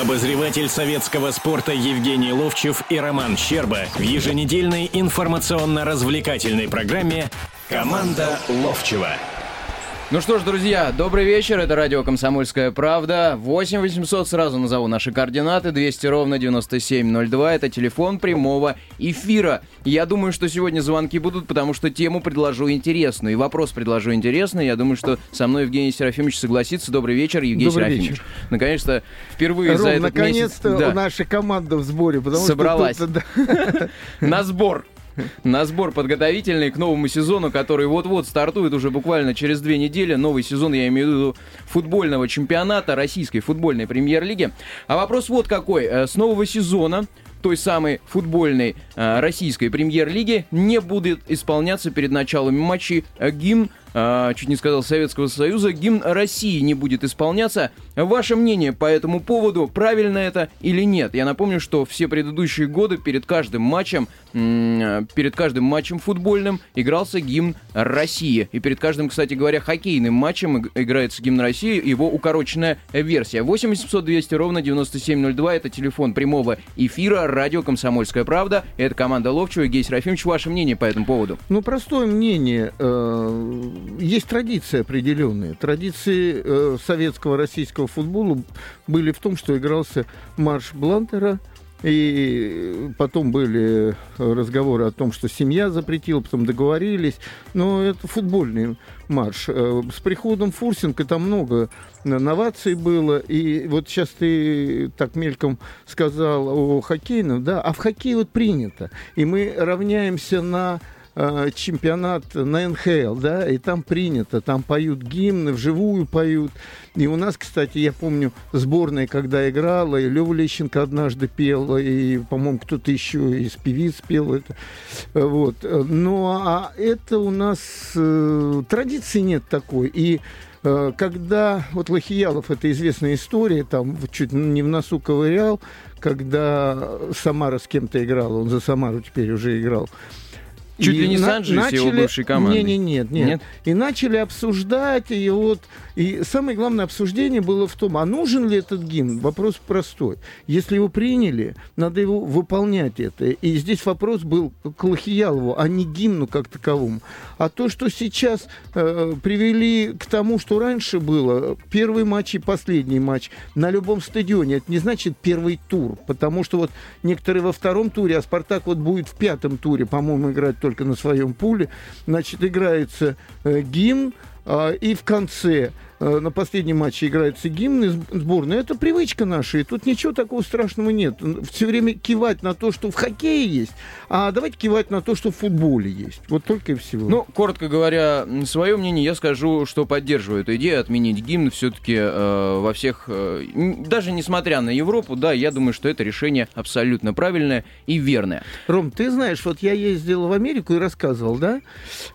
Обозреватель советского спорта Евгений Ловчев и Роман Щерба в еженедельной информационно-развлекательной программе «Команда Ловчева». Ну что ж, друзья, добрый вечер. Это радио «Комсомольская правда». 8 800, сразу назову наши координаты. 200 ровно 9702. Это телефон прямого эфира. Я думаю, что сегодня звонки будут, потому что тему предложу интересную. И вопрос предложу интересный. Я думаю, что со мной Евгений Серафимович согласится. Добрый вечер, Евгений Добрый Серафимович. вечер. Наконец-то, впервые Ром, за этот наконец-то месяц... Да, наша команда в сборе. Потому Собралась. Что тут, да, на сбор. На сбор подготовительный к новому сезону, который вот-вот стартует уже буквально через две недели. Новый сезон, я имею в виду, футбольного чемпионата Российской футбольной премьер-лиги. А вопрос вот какой. Э, С нового сезона той самой футбольной э, российской премьер-лиги не будет исполняться перед началом матчей э, гимн, э, чуть не сказал Советского Союза, гимн России не будет исполняться. Ваше мнение по этому поводу, правильно это или нет? Я напомню, что все предыдущие годы перед каждым матчем, перед каждым матчем футбольным игрался гимн России. И перед каждым, кстати говоря, хоккейным матчем иг- играется гимн России, его укороченная версия. 8 800 200 ровно 9702, это телефон прямого эфира, радио «Комсомольская правда». Это команда Ловчева, Гей Серафимович. Ваше мнение по этому поводу? Ну, простое мнение. э, Есть традиции определенные. Традиции э, советского российского футбола были в том, что игрался марш Блантера, и потом были разговоры о том, что семья запретила, потом договорились. Но это футбольный марш. Э, С приходом Фурсенко там много новаций было. И вот сейчас ты так мельком сказал о хоккейном, да, а в хоккее вот принято. И мы равняемся на э, чемпионат на НХЛ, да, и там принято, там поют гимны, вживую поют. И у нас, кстати, я помню, сборная, когда играла, и Лёва Лещенко однажды пел, и, по-моему, кто-то еще из певиц пел это. Вот. Ну, а это у нас э, традиции нет такой. И э, когда вот Лохиялов, это известная история, там чуть не в носу ковырял, когда Самара с кем-то играла, он за Самару теперь уже играл. Чуть И ли не на- Санджи с его бывшей командой. Не, не, нет, нет, Нет? И начали обсуждать, и вот... И самое главное обсуждение было в том, а нужен ли этот гимн? Вопрос простой. Если его приняли, надо его выполнять это. И здесь вопрос был к Лохиялову, а не гимну как таковому. А то, что сейчас э, привели к тому, что раньше было, первый матч и последний матч на любом стадионе, это не значит первый тур, потому что вот некоторые во втором туре, а Спартак вот будет в пятом туре, по-моему, играть только на своем пуле, значит, играется э, гимн, и в конце э, на последнем матче играется гимн сборной. Это привычка наша, и тут ничего такого страшного нет. Все время кивать на то, что в хоккее есть, а давайте кивать на то, что в футболе есть. Вот только и всего. Ну, коротко говоря, свое мнение я скажу, что поддерживаю эту идею отменить гимн все-таки во всех, э, даже несмотря на Европу, да, я думаю, что это решение абсолютно правильное и верное. Ром, ты знаешь, вот я ездил в Америку и рассказывал, да,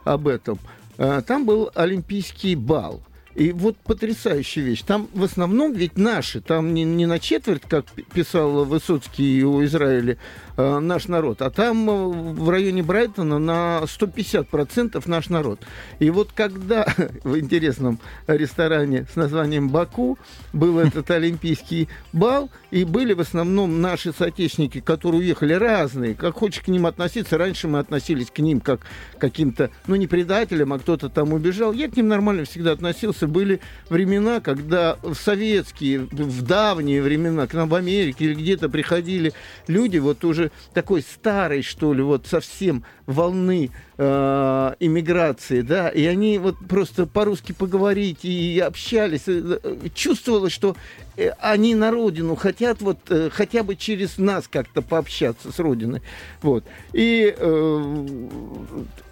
об этом. А, Там был Олимпийский бал. И вот потрясающая вещь. Там в основном ведь наши, там не, не на четверть, как писал Высоцкий о Израиле, э, наш народ, а там э, в районе Брайтона на 150% наш народ. И вот когда в интересном ресторане с названием «Баку» был этот Олимпийский бал, и были в основном наши соотечественники, которые уехали разные, как хочешь к ним относиться, раньше мы относились к ним как к каким-то, ну, не предателям, а кто-то там убежал. Я к ним нормально всегда относился. Были времена, когда в советские, в давние времена, к нам в Америке или где-то приходили люди, вот уже такой старой, что ли, вот совсем волны э, иммиграции, да, и они вот просто по-русски поговорить и общались, э, э, чувствовалось, что э, они на родину хотят вот э, хотя бы через нас как-то пообщаться с родиной, вот. И э,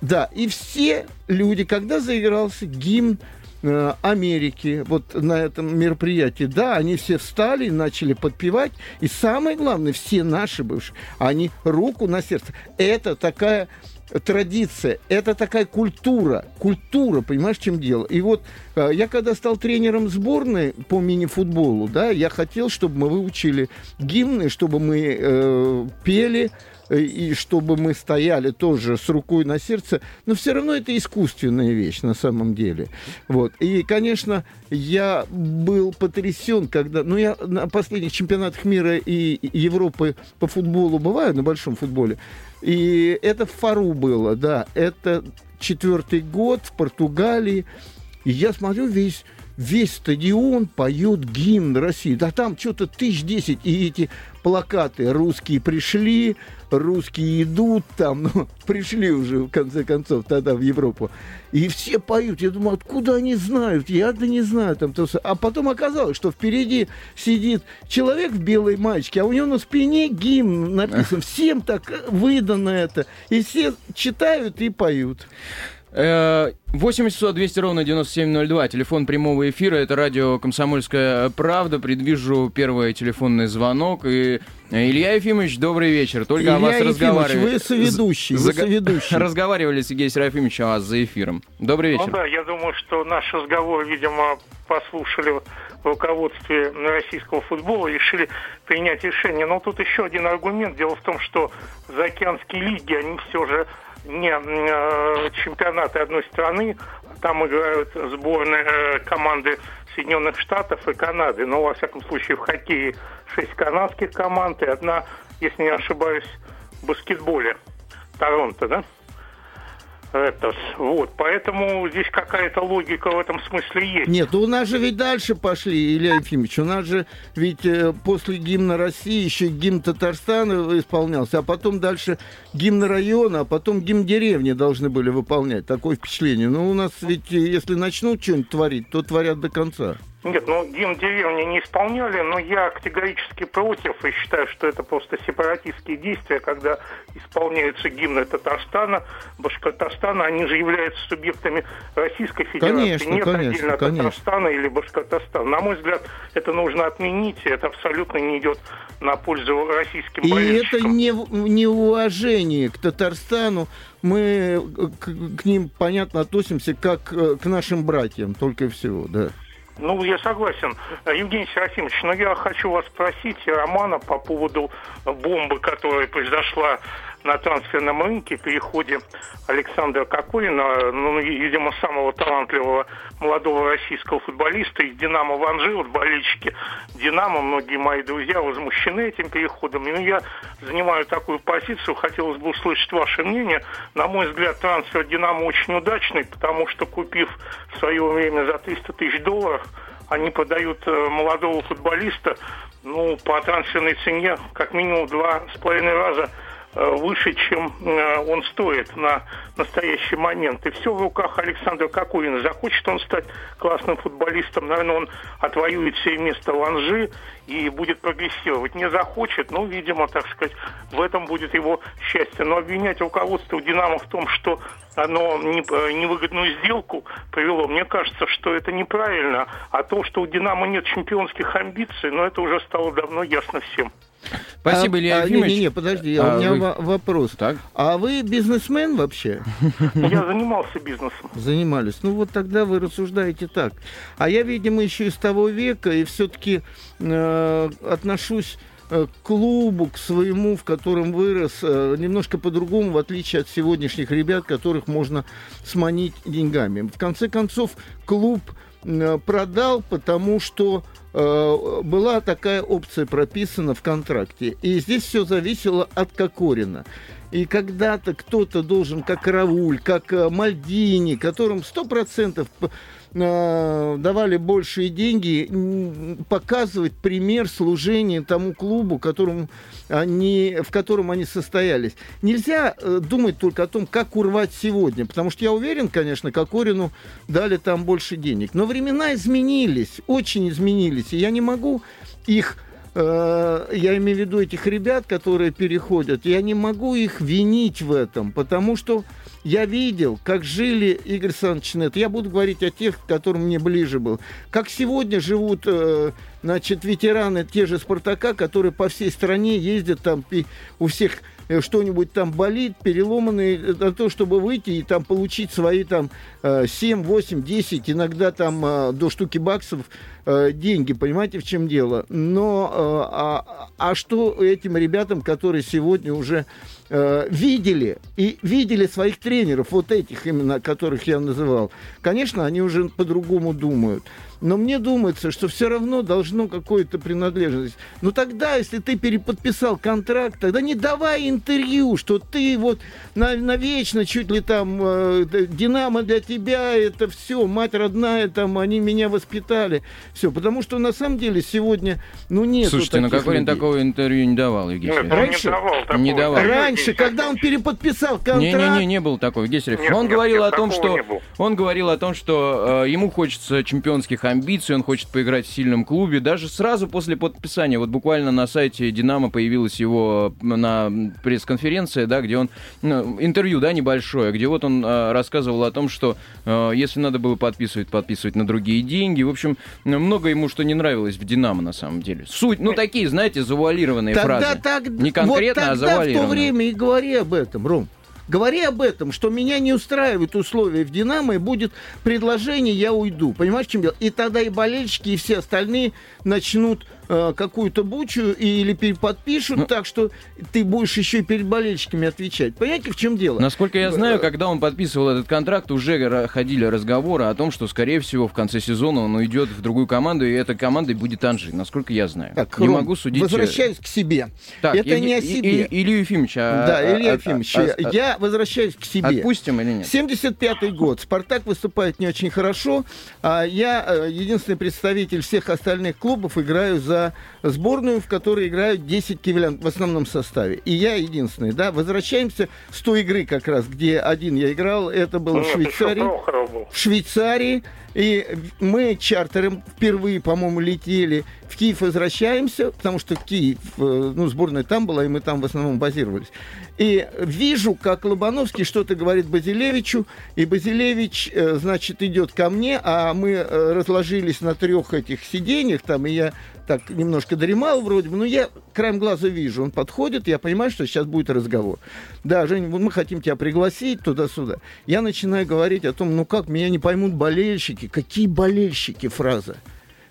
да, и все люди, когда заигрался гимн э, Америки вот на этом мероприятии, да, они все встали начали подпевать, и самое главное, все наши бывшие, они руку на сердце. Это такая традиция, это такая культура, культура, понимаешь, в чем дело. И вот э, я когда стал тренером сборной по мини-футболу, да, я хотел, чтобы мы выучили гимны, чтобы мы э, пели и чтобы мы стояли тоже с рукой на сердце, но все равно это искусственная вещь на самом деле. Вот. И, конечно, я был потрясен, когда... Ну, я на последних чемпионатах мира и Европы по футболу бываю, на большом футболе, и это в Фару было, да, это четвертый год в Португалии, и я смотрю весь весь стадион поет гимн России. Да там что-то тысяч десять, и эти плакаты «Русские пришли», «Русские идут», там, ну, пришли уже, в конце концов, тогда в Европу. И все поют. Я думаю, откуда они знают? Я-то не знаю. Там, то... А потом оказалось, что впереди сидит человек в белой маечке, а у него на спине гимн написан. Всем так выдано это. И все читают и поют. 8 200 ровно 9702. Телефон прямого эфира. Это радио «Комсомольская правда». Предвижу первый телефонный звонок. И э, Илья Ефимович, добрый вечер. Только Илья о вас Ефимович, разговаривали. вы соведущий, вы соведущий. Разговаривали с Сергеем Серафимовичем о вас за эфиром. Добрый вечер. Ну да, я думаю, что наш разговор, видимо, послушали в руководстве российского футбола, решили принять решение. Но тут еще один аргумент. Дело в том, что заокеанские лиги, они все же не э, чемпионаты одной страны, там играют сборные э, команды Соединенных Штатов и Канады. Но, во всяком случае, в хоккее шесть канадских команд и одна, если не ошибаюсь, в баскетболе. Торонто, да? Это, вот, поэтому здесь какая-то логика в этом смысле есть. Нет, у нас же ведь дальше пошли, Илья Ефимович. У нас же ведь э, после гимна России еще гимн Татарстана исполнялся, а потом дальше гимн района, а потом гимн деревни должны были выполнять. Такое впечатление. Но у нас ведь, э, если начнут что-нибудь творить, то творят до конца. Нет, ну гимн деревни не исполняли, но я категорически против и считаю, что это просто сепаратистские действия, когда исполняются гимны Татарстана, Башкортостана, они же являются субъектами Российской Федерации. Конечно, Нет конечно, отдельно конечно. Татарстана или Башкортостана. На мой взгляд, это нужно отменить, и это абсолютно не идет на пользу российским И это не, неуважение к Татарстану. Мы к, к ним, понятно, относимся как э, к нашим братьям, только и всего, да. Ну, я согласен. Евгений Серафимович, но я хочу вас спросить, и Романа, по поводу бомбы, которая произошла на трансферном рынке, переходе Александра Кокорина, ну, видимо, самого талантливого молодого российского футболиста из «Динамо» в Анжи. Вот болельщики «Динамо», многие мои друзья возмущены этим переходом. И ну, я занимаю такую позицию, хотелось бы услышать ваше мнение. На мой взгляд, трансфер «Динамо» очень удачный, потому что, купив в свое время за 300 тысяч долларов, они продают э, молодого футболиста, ну, по трансферной цене как минимум два с половиной раза выше, чем э, он стоит на настоящий момент. И все в руках Александра Кокорина. Захочет он стать классным футболистом, наверное, он отвоюет себе место в Анжи и будет прогрессировать. Не захочет, ну, видимо, так сказать, в этом будет его счастье. Но обвинять руководство «Динамо» в том, что оно э, невыгодную сделку привело, мне кажется, что это неправильно. А то, что у «Динамо» нет чемпионских амбиций, ну, это уже стало давно ясно всем. Спасибо, а, Илья а, Ефимович. Не, не, подожди, А у меня вы- во- вопрос. Так. А вы бизнесмен вообще? Я занимался бизнесом. Занимались. Ну вот тогда вы рассуждаете так. А я, видимо, еще из того века и все-таки отношусь э, к клубу, к своему, в котором вырос, э, немножко по-другому, в отличие от сегодняшних ребят, которых можно сманить деньгами. В конце концов, клуб э, продал, потому что э, была такая опция прописана в контракте. И здесь все зависело от Кокорина. И когда-то кто-то должен, как Рауль, как э, Мальдини, которым 100% п- э, давали большие деньги, показывать пример служения тому клубу, которому они, в котором они состоялись. Нельзя э, думать только о том, как урвать сегодня, потому что я уверен, конечно, Кокорину дали там больше денег. Но времена изменились, очень изменились, и я не могу их э, я имею в виду этих ребят, которые переходят, я не могу их винить в этом, потому что я видел, как жили Игорь Александрович Нет. Я буду говорить о тех, которым мне ближе был. Как сегодня живут, э, значит, ветераны те же Спартака, которые по всей стране ездят там, у всех что-нибудь там болит, переломанные, э, на то, чтобы выйти и там получить свои там э, 7, 8, 10, иногда там э, до штуки баксов э, деньги, понимаете, в чем дело. Но э, а, а что этим ребятам, которые сегодня уже э, видели и видели своих тренеров, вот этих именно, которых я называл, конечно, они уже по-другому думают. Но мне думается, что все равно должно какое-то принадлежность. Ну тогда, если ты переподписал контракт, тогда не давай интервью, что ты вот на, навечно чуть ли там э, Динамо для тебя, это все, мать родная, там они меня воспитали. Все, потому что на самом деле сегодня, ну нет. Слушайте, ну какой он такого интервью не давал, Евгений Нет, Раньше- не давал такого. не давал. Раньше, когда он переподписал контракт, Не-не-не, не был такой, Евгений Сергеевич. Он нет, говорил нет, о том, что он говорил о том, что э, ему хочется чемпионских амбиций, он хочет поиграть в сильном клубе. Даже сразу после подписания, вот буквально на сайте Динамо появилась его на пресс-конференция, да, где он ну, интервью, да, небольшое, где вот он э, рассказывал о том, что э, если надо было подписывать, подписывать на другие деньги. В общем, много ему что не нравилось в Динамо на самом деле. Суть, ну такие, знаете, завуалированные Тогда фразы. так, Не конкретно, вот а тогда в то завуалированные. время и говори об этом, Ром. Говори об этом, что меня не устраивают условия в «Динамо», и будет предложение, я уйду. Понимаешь, чем дело? И тогда и болельщики, и все остальные начнут э, какую-то бучу или переподпишут Ну- так, что ты будешь еще и перед болельщиками отвечать. Понимаете, в чем дело? Насколько я знаю, когда он подписывал этот контракт, уже ходили разговоры о том, что, скорее всего, в конце сезона он уйдет в другую команду, и этой командой будет Анжи. Насколько я знаю. Так, не Ром, могу судить. э, Возвращаюсь к себе. Так, Это Евге- не о себе. И- Илью Ефимовича. а- да, Илья а- Ефимович, а- а- я возвращаюсь к себе. Отпустим или нет? 75-й год. Спартак выступает не очень хорошо. А я э, единственный представитель всех остальных клубов играю за сборную, в которой играют 10 кивлян в основном составе. И я единственный. Да? Возвращаемся с той игры как раз, где один я играл. Это было в Нет, еще Швейцарии. Прохоров был. В Швейцарии. И мы чартером впервые, по-моему, летели. В Киев возвращаемся, потому что Киев, э, ну, сборная там была, и мы там в основном базировались. И вижу, как Лобановский что-то говорит Базилевичу, и Базилевич, э, значит, идет ко мне, а мы э, разложились на трех этих сиденьях там, и я так немножко дремал вроде бы, но я краем глаза вижу, он подходит, я понимаю, что сейчас будет разговор. Да, Жень, мы хотим тебя пригласить туда-сюда. Я начинаю говорить о том, ну как, меня не поймут болельщики. Какие болельщики, фраза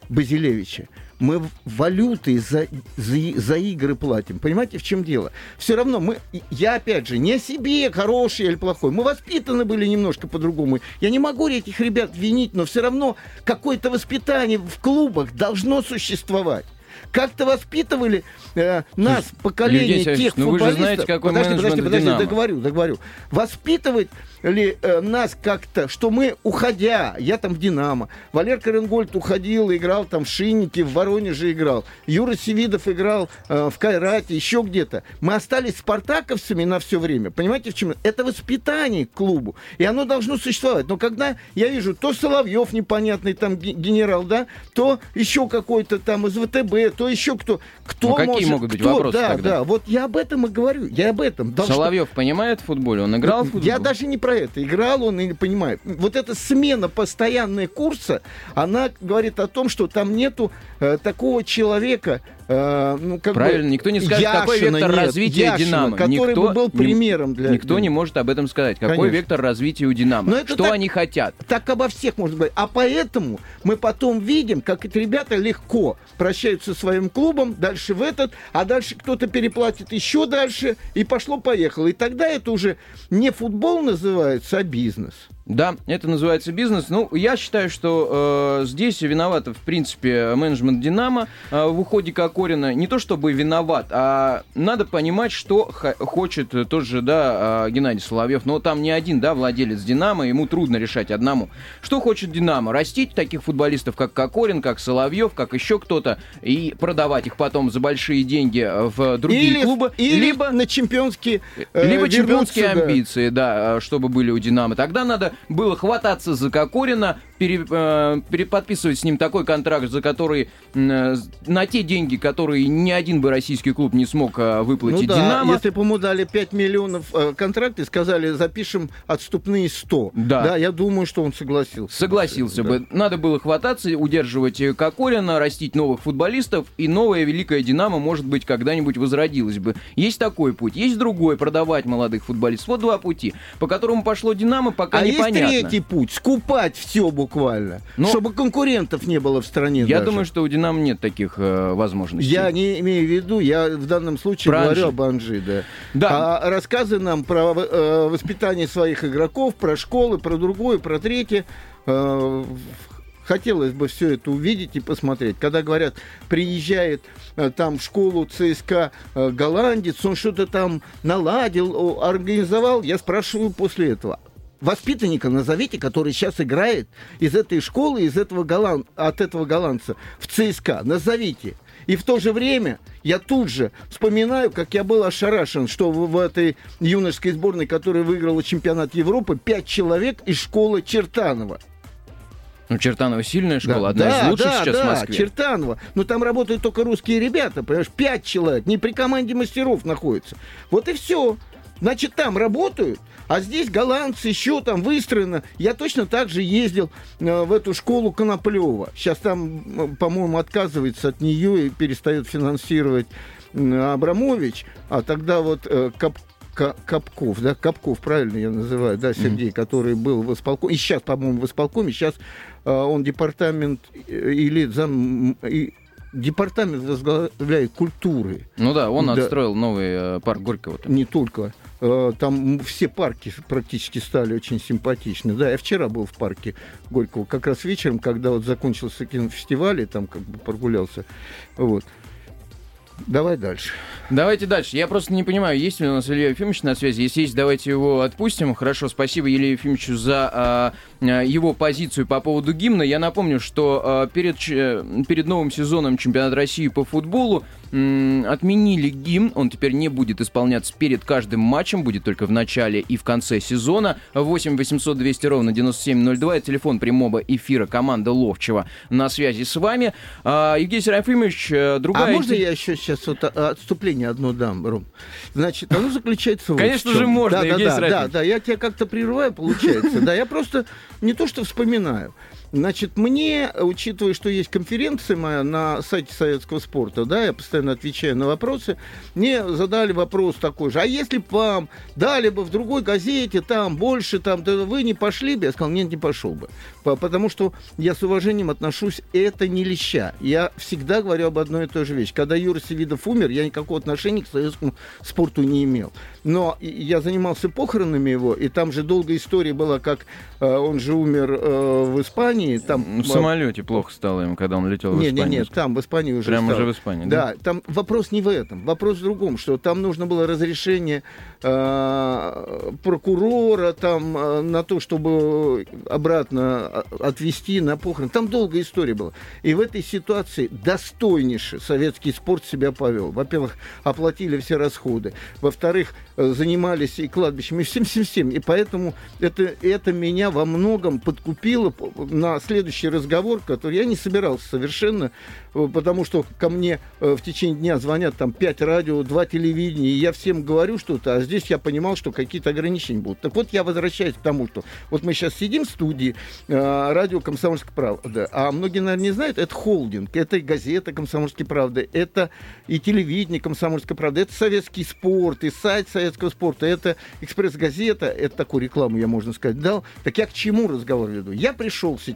Базилевича? Мы валюты за, за, за игры платим. Понимаете, в чем дело? Все равно мы, я опять же, не о себе, хороший или плохой. Мы воспитаны были немножко по-другому. Я не могу этих ребят винить, но все равно какое-то воспитание в клубах должно существовать. Как-то воспитывали э, нас, поколение Евгений тех ну вы же футболистов. знаете, какой подожди, подожди, подожди, договорю, договорю. Воспитывать ли э, нас как-то, что мы, уходя, я там в «Динамо», Валерка Ренгольд уходил, играл там в Шиннике, в Воронеже играл, Юра Севидов играл э, в Кайрате, еще где-то. Мы остались спартаковцами на все время. Понимаете, в чем? Это воспитание к клубу. И оно должно существовать. Но когда я вижу, то Соловьев непонятный там ге- генерал, да, то еще какой-то там из ВТБ, то еще кто. Кто Ну, какие может, могут быть кто- вопросы Да, тогда? да, вот я об этом и говорю. Я об этом. Должно- Соловьев понимает в футболе? Он играл в футбол? я даже не про это. Играл он и не понимает. Вот эта смена постоянная курса, она говорит о том, что там нету э, такого человека, э, ну, как Правильно, бы, никто не скажет, какой Яшина вектор нет, развития Яшина, «Динамо». который Никто бы был примером для... Никто не может об этом сказать. Какой Конечно. вектор развития у «Динамо»? Но это Что так- они хотят? Так обо всех можно говорить. А поэтому мы потом видим, как эти ребята легко прощаются со своим клубом, дальше в этот, а дальше кто-то переплатит еще дальше, и пошло-поехало. И тогда это уже не футбол называется, а бизнес. Да, это называется бизнес. Ну, я считаю, что э, здесь виноват, в принципе, менеджмент «Динамо» э, в уходе Кокорина. Не то чтобы виноват, а надо понимать, что х- хочет тот же, да, э, Геннадий Соловьев. Но там не один, да, владелец «Динамо», ему трудно решать одному. Что хочет «Динамо»? Растить таких футболистов, как Кокорин, как Соловьев, как еще кто-то, и продавать их потом за большие деньги в другие или, клубы. или либо на чемпионские э, либо чемпионские амбиции, да, э, чтобы были у Динамо. Тогда надо было хвататься за Кокорина, пере- э, переподписывать с ним такой контракт, за который э, на те деньги, которые ни один бы российский клуб не смог э, Ну выплатить да, Динамо. если бы ему дали 5 миллионов э, контракт и сказали, запишем отступные 100. Да. я думаю, что он согласился. Согласился Да. бы. Надо было хвататься, удерживать э, Кокорина, растить новых футболистов, и новая великая «Динамо», может быть, когда-нибудь возродилась бы. Есть такой путь. Есть другой, продавать молодых футболистов. Вот два пути, по которому пошло «Динамо», пока А есть непонятно. третий путь, скупать все буквально. Но- Чтобы конкурентов не было в стране Я даже. думаю, что у Динамо нет таких э, возможностей. Я не имею в виду, я в данном случае Про говорю Анжи. об Анжи, да. Да. А рассказы нам про э, воспитание своих игроков, про школы, про другое, про третье. э, Хотелось бы все это увидеть и посмотреть. Когда говорят, приезжает э, там в школу ЦСКА э, голландец, он что-то там наладил, организовал, я спрашиваю после этого. Воспитанника назовите, который сейчас играет из этой школы, из этого голланд... от этого голландца в ЦСКА. Назовите. И в то же время я тут же вспоминаю, как я был ошарашен, что в, в этой юношеской сборной, которая выиграла чемпионат Европы, пять человек из школы Чертанова. Ну, Чертанова сильная школа, Да, одна да, из лучших да, сейчас да, в Москве. Чертанова. Но там работают только русские ребята, понимаешь, пять человек, не при команде мастеров находятся. Вот и все. Значит, там работают, а здесь голландцы еще там выстроено. Я точно так же ездил э, в эту школу Коноплева. Сейчас там, э, по-моему, отказывается от нее и перестает финансировать Абрамович. А тогда вот э, Кап- Ка- Капков, да, Капков, правильно я называю, да, Сергей, который был в исполкоме, и сейчас, по-моему, в исполкоме, сейчас э, он департамент э, или зам... и департамент возглавляет культуры. Ну да, он Да. отстроил новый э, парк Горького. Не только. Э, Там все парки практически стали очень симпатичны. Да, я вчера был в парке Горького, как раз вечером, когда вот закончился кинофестиваль, и там как бы прогулялся. Вот. Давай дальше. Давайте дальше. Я просто не понимаю, есть ли у нас Илья Ефимович на связи. Если есть, давайте его отпустим. Хорошо, спасибо Илье Ефимовичу за а, его позицию по поводу гимна. Я напомню, что а, перед, ч- перед новым сезоном чемпионата России по футболу отменили гимн. Он теперь не будет исполняться перед каждым матчем, будет только в начале и в конце сезона. 8 800 200 ровно 9702. Это телефон прямого эфира команда Ловчева на связи с вами. А, Евгений Серафимович, э, другая... А можно я еще сейчас вот а, отступление одно дам, Ром? Значит, оно заключается в Конечно в чем. же можно, да, Евгений да, да, Серафимович. да, я тебя как-то прерываю, получается. Да, я просто не то что вспоминаю. Значит, мне, учитывая, что есть конференция моя на сайте советского спорта, да, я постоянно отвечаю на вопросы, мне задали вопрос такой же, а если бы вам дали бы в другой газете там больше, там, да вы не пошли бы? Я сказал, нет, не пошел бы. По- Потому что я с уважением отношусь, это не леща. Я всегда говорю об одной и той же вещи. Когда Юра Севидов умер, я никакого отношения к советскому спорту не имел. Но я занимался похоронами его, и там же долгая история была, как э, он же умер э, в Испании. Там, Ну, В самолете плохо стало ему, когда он летел в не, не, Испанию. не, там в Испании уже Прямо стало. уже в Испании, да? Да, там вопрос не в этом. Вопрос в другом, что там нужно было разрешение э, прокурора там э, на то, чтобы обратно а, отвезти на похороны. Там долгая история была. И в этой ситуации достойнейше советский спорт себя повел. Во-первых, оплатили все расходы. Во-вторых, э, занимались и кладбищем, и всем-всем-всем. И поэтому это, это меня во многом подкупило п- на следующий разговор, который я не собирался совершенно, э, потому что ко мне э, в течение дня звонят там пять радио, два телевидения, и я всем говорю что-то, а здесь я понимал, что какие-то ограничения будут. Так вот, я возвращаюсь к тому, что вот мы сейчас сидим в студии э, радио «Комсомольская правда», а многие, наверное, не знают, это холдинг, это и газета «Комсомольская правда», это и телевидение «Комсомольская правда», это советский спорт, и сайт советского спорта, это экспресс-газета, это такую рекламу я, можно сказать, дал. Так я к чему разговор веду? Я пришел сейчас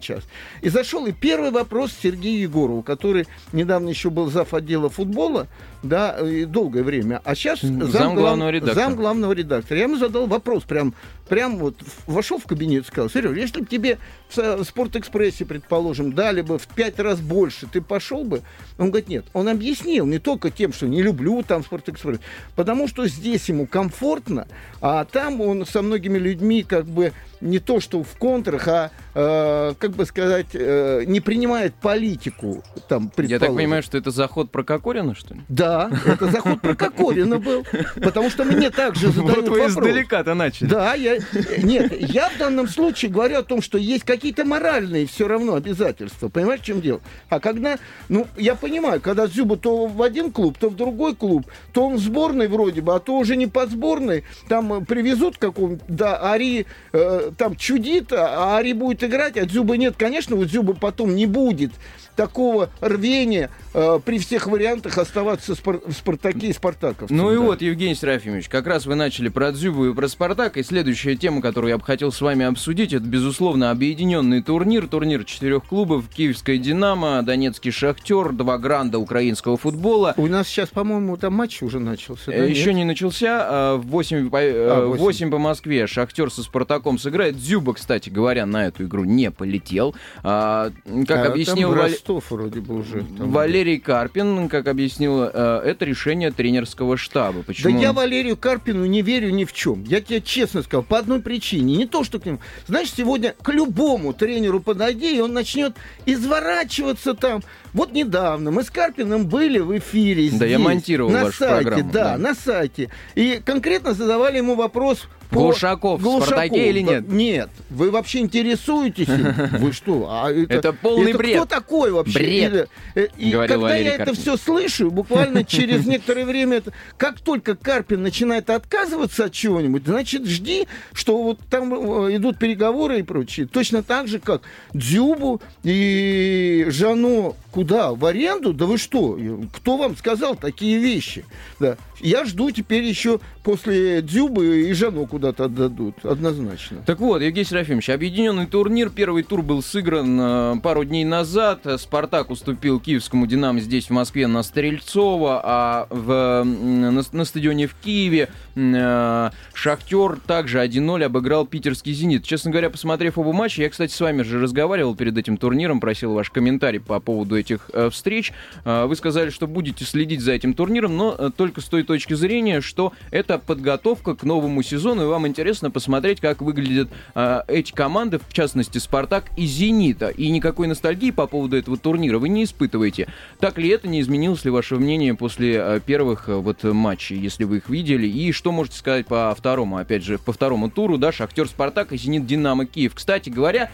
и зашел, и первый вопрос Сергею Егорову, который недавно еще был зав. отдела футбола, да, долгое время, а сейчас Зам зам, главного редактора. зам главного редактора. Я ему задал вопрос, прям, прям вот вошел в кабинет и сказал, Сереж, если бы тебе в Спортэкспрессе, предположим, дали бы в пять раз больше, ты пошел бы? Он говорит, нет. Он объяснил не только тем, что не люблю там Спортэкспресс, потому что здесь ему комфортно, а там он со многими людьми как бы не то что в контрах, а, э, как бы сказать, э, не принимает политику там, Я так понимаю, что это заход про Кокорина, что ли? Да, это заход про Кокорина был, потому что мне также задают Вот вы вопрос. издалека-то начали. Да, я... Нет, я в данном случае говорю о том, что есть какие-то моральные все равно обязательства. Понимаешь, в чем дело? А когда... Ну, я понимаю, когда Зюба то в один клуб, то в другой клуб, то он в сборной вроде бы, а то уже не под сборной, там привезут какого-нибудь, да, Ари э, там чудит, а Ари будет играть, а Дзюбы нет. Конечно, у Дзюбы потом не будет такого рвения э, при всех вариантах оставаться спар- в «Спартаке» и «Спартаковцем». Ну и да. вот, Евгений Серафимович, как раз вы начали про Дзюбу и про Спартак, и следующая тема, которую я бы хотел с вами обсудить, это, безусловно, объединенный турнир, турнир четырех клубов, Киевская «Динамо», Донецкий «Шахтер», два гранда украинского футбола. У нас сейчас, по-моему, там матч уже начался. да, Э, Еще нет? не начался. а, В 8 по, э, А, в восемь. 8 по Москве Шахтер со Спартаком сыграет. Дзюба, кстати говоря, на эту игру не полетел. А, Как А, объяснил Валь- Ростов вроде бы уже. там. Валерий Карпин, как объяснил, э, это решение тренерского штаба. Да Почему? я Валерию Карпину не верю ни в чем. Я тебе честно сказал, по одной причине. Не то, что к нему. Знаешь, сегодня к любому тренеру подойди, и он начнет изворачиваться там. Вот недавно мы с Карпиным были в эфире Да, я здесь, монтировал на вашу сайте, программу, Да, да. на сайте. И конкретно задавали ему вопрос по Глушаков в «Спартаке» или нет? Нет. Вы вообще интересуетесь им? Вы что? А это, Это полный это бред. Кто такой вообще? Бред, И, э, и говорил когда Валерий я это все слышу, буквально через некоторое время, это, как только Карпин начинает отказываться от чего-нибудь, значит, жди, что вот там э, идут переговоры и прочее. Точно так же, как Дзюбу и Жано куда? В аренду? Да вы что? Кто вам сказал такие вещи? Да. Я жду теперь еще после Дзюбы и Жано куда-то отдадут. Однозначно. Так вот, Евгений Серафимович, объединенный турнир. Первый тур был сыгран э, пару дней назад. Спартак уступил киевскому «Динамо» здесь, в Москве, на Стрельцова, а в, на, на стадионе в Киеве э, «Шахтер» также 1-0 обыграл питерский «Зенит». Честно говоря, посмотрев оба матча, я, кстати, с вами же разговаривал перед этим турниром, просил ваш комментарий по поводу этих э, встреч. Вы сказали, что будете следить за этим турниром, но только с той точки зрения, что это подготовка к новому сезону, вам интересно посмотреть, как выглядят э, эти команды, в частности «Спартак» и «Зенита». И никакой ностальгии по поводу этого турнира вы не испытываете. Так ли это, не изменилось ли ваше мнение после э, первых э, вот матчей, если вы их видели? И что можете сказать по второму, опять же, по второму туру, да, «Шахтер», «Спартак» и «Зенит», «Динамо», «Киев». Кстати говоря,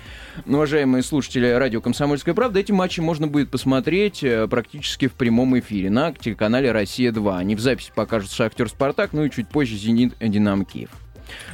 уважаемые слушатели радио «Комсомольская правда», эти матчи можно будет посмотреть э, практически в прямом эфире на телеканале «Россия-2». Они в записи покажут «Шахтер», «Спартак», ну и чуть позже «Зенит», «Динамо», «Киев».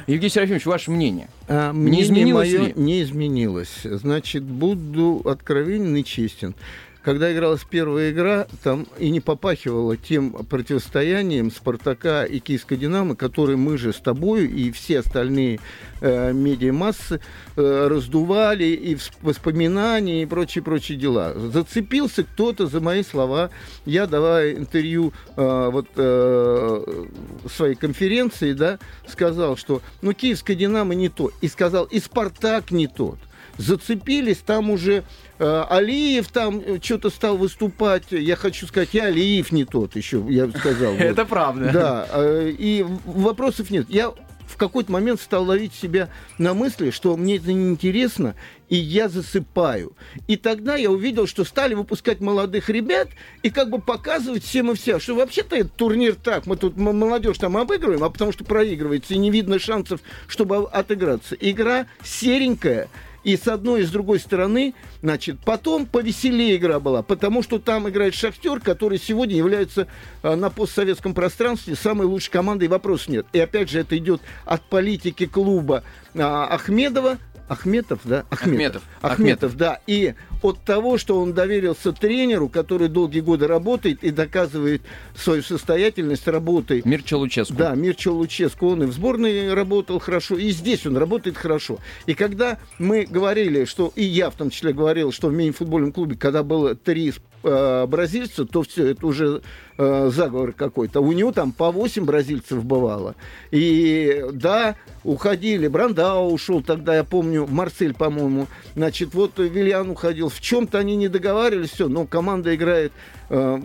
Евгений Серафимович, ваше мнение? А, Не мнение изменилось мое ли? не изменилось. Значит, буду откровенен и честен. Когда игралась первая игра, там и не попахивало тем противостоянием Спартака и Киевской Динамо, которые мы же с тобой и все остальные э, медиамассы э, раздували и воспоминания и прочие-прочие дела. Зацепился кто-то за мои слова. Я, давая интервью э, вот э, своей конференции, да, сказал, что ну Киевская Динамо не то. И сказал, и Спартак не тот. Зацепились, там уже э, Алиев там что-то стал выступать. Я хочу сказать, и Алиев не тот еще, я бы сказал. вот. правда. Да, э, и вопросов нет. Я в какой-то момент стал ловить себя на мысли, что мне это неинтересно, и я засыпаю. И тогда я увидел, что стали выпускать молодых ребят и как бы показывать всем и вся, что вообще-то этот турнир так, мы тут молодежь там обыгрываем, а потому что проигрывается, и не видно шансов, чтобы отыграться. Игра серенькая, и с одной и с другой стороны, значит, потом повеселее игра была, потому что там играет Шахтер, который сегодня является э, на постсоветском пространстве самой лучшей командой, вопросов нет. И опять же, это идет от политики клуба а, Ахмедова, Ахметов, да? Ахметов. Ахметов, да. И от того, что он доверился тренеру, который долгие годы работает и доказывает свою состоятельность работы. Мирча Луческу. Да, Мирчо Луческо, он и в сборной работал хорошо, и здесь он работает хорошо. И когда мы говорили, что, и я в том числе говорил, что в мини-футбольном клубе, когда было три э, бразильца, то все, это уже э, заговор какой-то. У него там по 8 бразильцев бывало. И да, уходили, Брандау ушел тогда, я помню, Марсель, по-моему. Значит, вот Вильян уходил. В чем-то они не договаривались, все, но команда играет, э,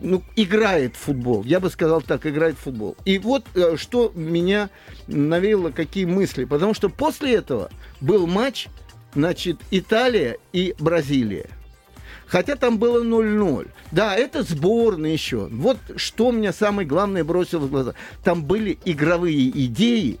ну, играет в футбол. Я бы сказал так, играет в футбол. И вот э, что меня навеяло, какие мысли. Потому что после этого был матч, значит, Италия и Бразилия. Хотя там было 0-0. Да, это сборная еще. Вот что меня самое главное бросило в глаза. Там были игровые идеи,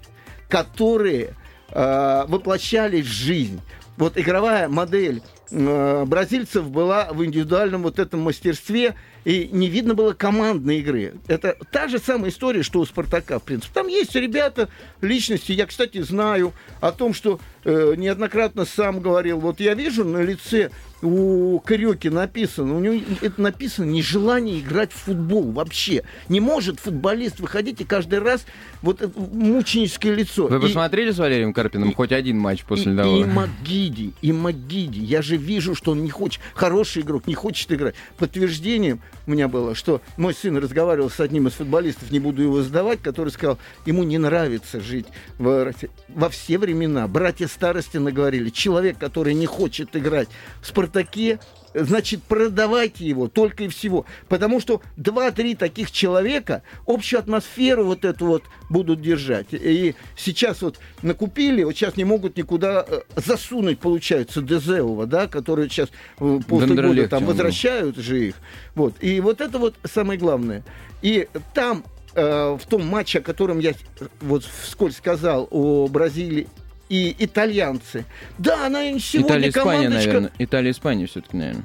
которые э, воплощались в жизнь. Вот игровая модель бразильцев была в индивидуальном вот этом мастерстве, и не видно было командной игры. Это та же самая история, что у «Спартака», в принципе. Там есть ребята, личности. Я, кстати, знаю о том, что э, неоднократно сам говорил. Вот я вижу на лице у Карёки написано, у него это написано нежелание играть в футбол вообще. Не может футболист выходить и каждый раз вот это мученическое лицо. Вы И- посмотрели с Валерием Карпиным и- хоть один матч после и, того? и Магиди, и Магиди. Я же вижу, что он не хочет, хороший игрок, не хочет играть. Подтверждением у меня было, что мой сын разговаривал с одним из футболистов, не буду его задавать, который сказал, ему не нравится жить в России. Во все времена братья Старостина говорили, человек, который не хочет играть в «Спартаке», значит, продавайте его только и всего. Потому что два-три таких человека общую атмосферу вот эту вот будут держать. И сейчас вот накупили, вот сейчас не могут никуда э, засунуть, получается, Дезеова, да, который сейчас э, после года там возвращают же их. Вот. И вот это вот самое главное. И там э, в том матче, о котором я вот вскользь сказал, о Бразилии и итальянцы. Да, она сегодня Италия-Испания, командочка... наверное. Италия-Испания все-таки, наверное.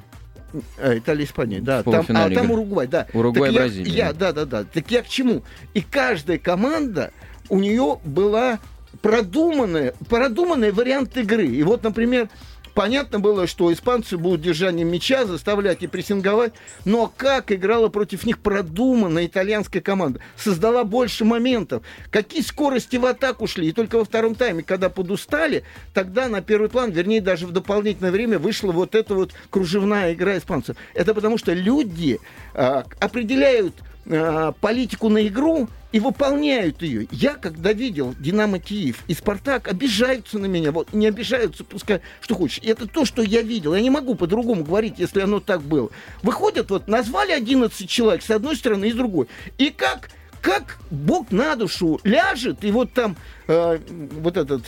А, Италия, Испания, да. Там, а там. Уругвай, да. Уругвай, Так я- Бразилия. Я, да, да, да. Так я к чему? И каждая команда, у нее была продуманная, продуманный вариант игры. И вот, например, понятно было, что испанцы будут держанием мяча заставлять и прессинговать, но как играла против них продуманная итальянская команда, создала больше моментов, какие скорости в атаку шли, и только во втором тайме, когда подустали, тогда на первый план, вернее, даже в дополнительное время вышла вот эта вот кружевная игра испанцев. Это потому что люди а, определяют а, политику на игру и выполняют ее. Я, когда видел Динамо Киев и Спартак, обижаются на меня. Вот не обижаются, пускай что хочешь. И это то, что я видел. Я не могу по-другому говорить, если оно так было. Выходят, вот назвали 11 человек с одной стороны и с другой. И как как Бог на душу ляжет, и вот там э, вот этот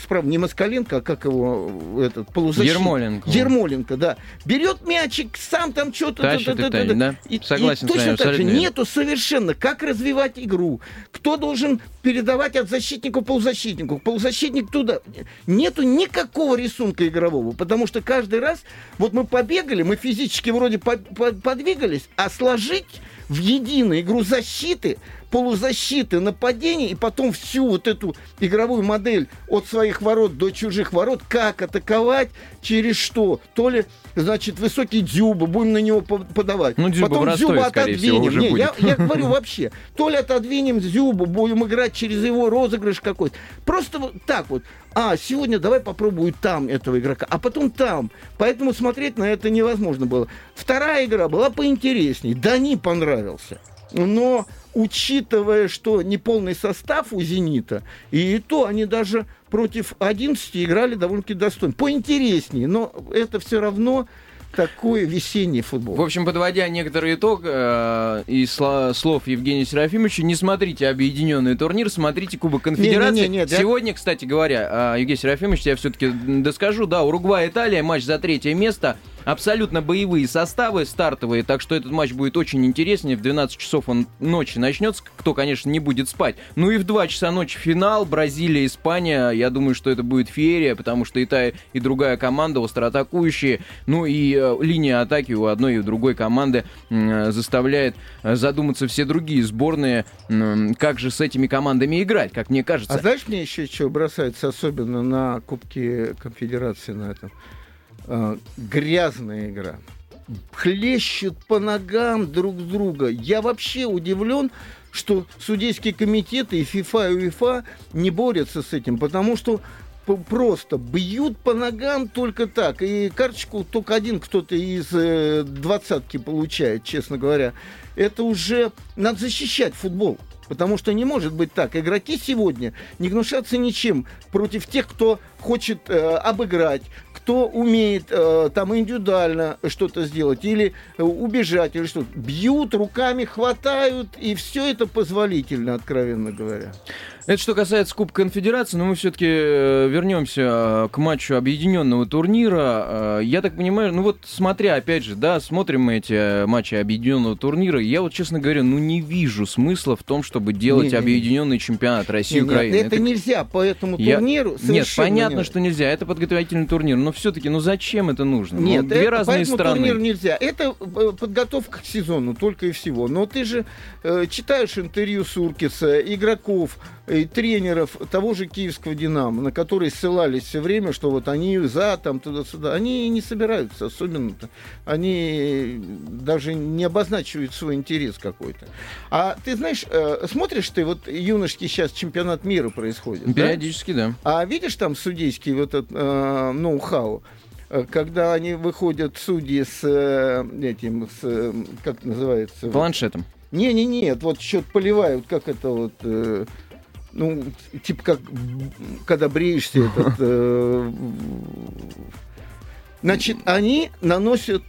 справа не Москаленко, а как его этот полузащитник. Ермоленко. Ермоленко, да. Берет мячик, сам там что-то... Тащит и тянет, да? И, Согласен и с точно так же верно. нету совершенно, как развивать игру, кто должен передавать от защитника к полузащитнику, полузащитник туда. Нету никакого рисунка игрового, потому что каждый раз, вот мы побегали, мы физически вроде по- по- подвигались, а сложить в единую игру защиты, полузащиты, нападения, и потом всю вот эту игровую модель от своих ворот до чужих ворот, как атаковать, через что. То ли, значит, высокий Дзюба, будем на него по- подавать. Ну, Дзюба в потом Ростове, всего, отодвинем. уже Не, будет. я, я говорю вообще, то ли отодвинем Дзюбу, будем играть через его розыгрыш какой-то. Просто вот так вот. А, сегодня давай попробую там этого игрока, а потом там. Поэтому смотреть на это невозможно было. Вторая игра была поинтересней. Дани понравился. Но учитывая, что неполный состав у «Зенита», и то они даже против 11 играли довольно-таки достойно. Поинтереснее, но это все равно такой весенний футбол. В общем, подводя некоторый итог э, из сло- слов Евгения Серафимовича, не смотрите объединенный турнир, смотрите Кубок Конфедерации. Не-не-не, нет, я- Сегодня, кстати говоря, э, Евгений Серафимович, я все-таки доскажу, да, Уругвай-Италия, матч за третье место. Абсолютно боевые составы стартовые, так что этот матч будет очень интереснее. В 12 часов он ночи начнется, кто, конечно, не будет спать. Ну и в 2 часа ночи финал, Бразилия, Испания. Я думаю, что это будет феерия, потому что и та, и другая команда остроатакующие. Ну и э, линия атаки у одной и у другой команды э, заставляет э, задуматься все другие сборные, м, как же с этими командами играть, как мне кажется. А знаешь, мне еще что бросается, особенно на Кубке Конфедерации на этом? А, грязная игра. Хлещут по ногам друг друга. Я вообще удивлен, что судейские комитеты и ФИФА, и УЕФА не борются с этим, потому что просто бьют по ногам только так. И карточку только один кто-то из э, двадцатки получает, честно говоря. Это уже надо защищать футбол. Потому что не может быть так. Игроки сегодня не гнушатся ничем против тех, кто хочет э, обыграть, кто умеет э, там индивидуально что-то сделать или э, убежать или что. Бьют руками, хватают, и все это позволительно, откровенно говоря. Это что касается Кубка Конфедерации, но мы все-таки вернемся э, к матчу объединенного турнира. Э, Я так понимаю, ну вот смотря, опять же, да, смотрим мы эти э, матчи объединенного турнира, я вот, честно говоря, ну не вижу смысла в том, чтобы делать Не-не-не. объединенный чемпионат России и Не, нет, Украины. это, нельзя по этому Я- турниру Нет, совершенно понятно, понятно, что нельзя. Это подготовительный турнир. Но все-таки, ну зачем это нужно? Нет, ну, две это, разные поэтому страны. турнир нельзя. Это э, подготовка к сезону только и всего. Но ты же э, читаешь интервью Суркиса, игроков, и тренеров того же киевского «Динамо», на которые ссылались все время, что вот они за, там, туда-сюда. Они не собираются особенно-то. Они даже не обозначивают свой интерес какой-то. А ты знаешь, э, смотришь ты, вот юношеский сейчас чемпионат мира происходит. да? Периодически, да. А видишь там судейский вот этот э, ноу-хау? Э, Когда они выходят судьи с э, этим, с, э, как называется? Планшетом. Не-не-не, вот счет поливают, как это вот, э, ну, типа как, когда бреешься этот... э, Значит, они наносят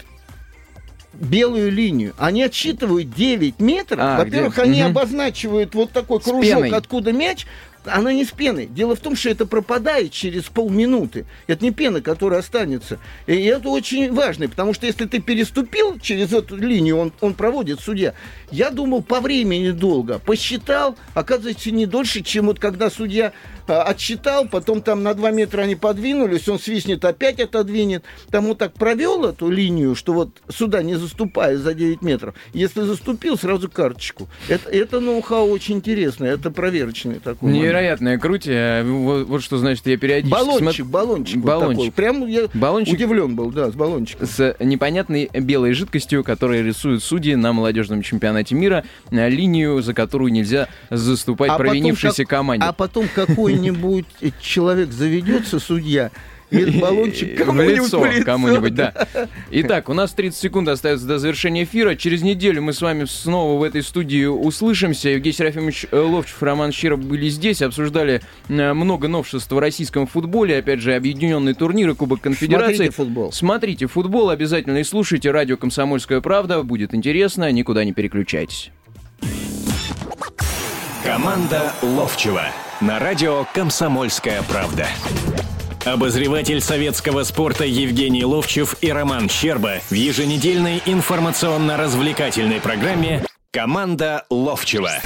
белую линию. Они отсчитывают 9 метров. А, Во-первых, где- они мгм. обозначивают вот такой кружок, откуда мяч. Она не с пеной. Дело в том, что это пропадает через полминуты. Это не пена, которая останется. И это очень важно, потому что если ты переступил через эту линию, он, он проводит судья. Я думал, по времени долго. Посчитал, оказывается, не дольше, чем вот когда судья отсчитал, потом там на 2 метра они подвинулись, он свистнет, опять отодвинет. Там вот так провел эту линию, что вот сюда не заступая за 9 метров. Если заступил, сразу карточку. Это, это ноу-хау очень интересное, это проверочный такой. Невероятное крутие. Вот, вот что значит, я периодически Баллончик, смотрю- баллончик, вот Баллончик. такой. Прям я Баллончик удивлен был, да, с баллончиком. с непонятной белой жидкостью, которую рисуют судьи на молодежном чемпионате мира, э, линию, за которую нельзя заступать А потом провинившейся как- команде. А потом какой-нибудь человек заведется, судья, и этот баллончик в кому-нибудь лицо, в лицо. кому-нибудь, да. Итак, у нас 30 секунд остается до завершения эфира. Через неделю мы с вами снова в этой студии услышимся. Евгений Серафимович э, Ловчев, Роман Щиров были здесь, обсуждали э, много новшеств в российском футболе. Опять же, объединенный турнир и Кубок Конфедерации. Смотрите футбол. Смотрите футбол обязательно и слушайте радио «Комсомольская правда». Будет интересно, никуда не переключайтесь. Команда Ловчева на радио «Комсомольская правда». Обозреватель советского спорта Евгений Ловчев и Роман Щерба в еженедельной информационно-развлекательной программе «Команда Ловчева».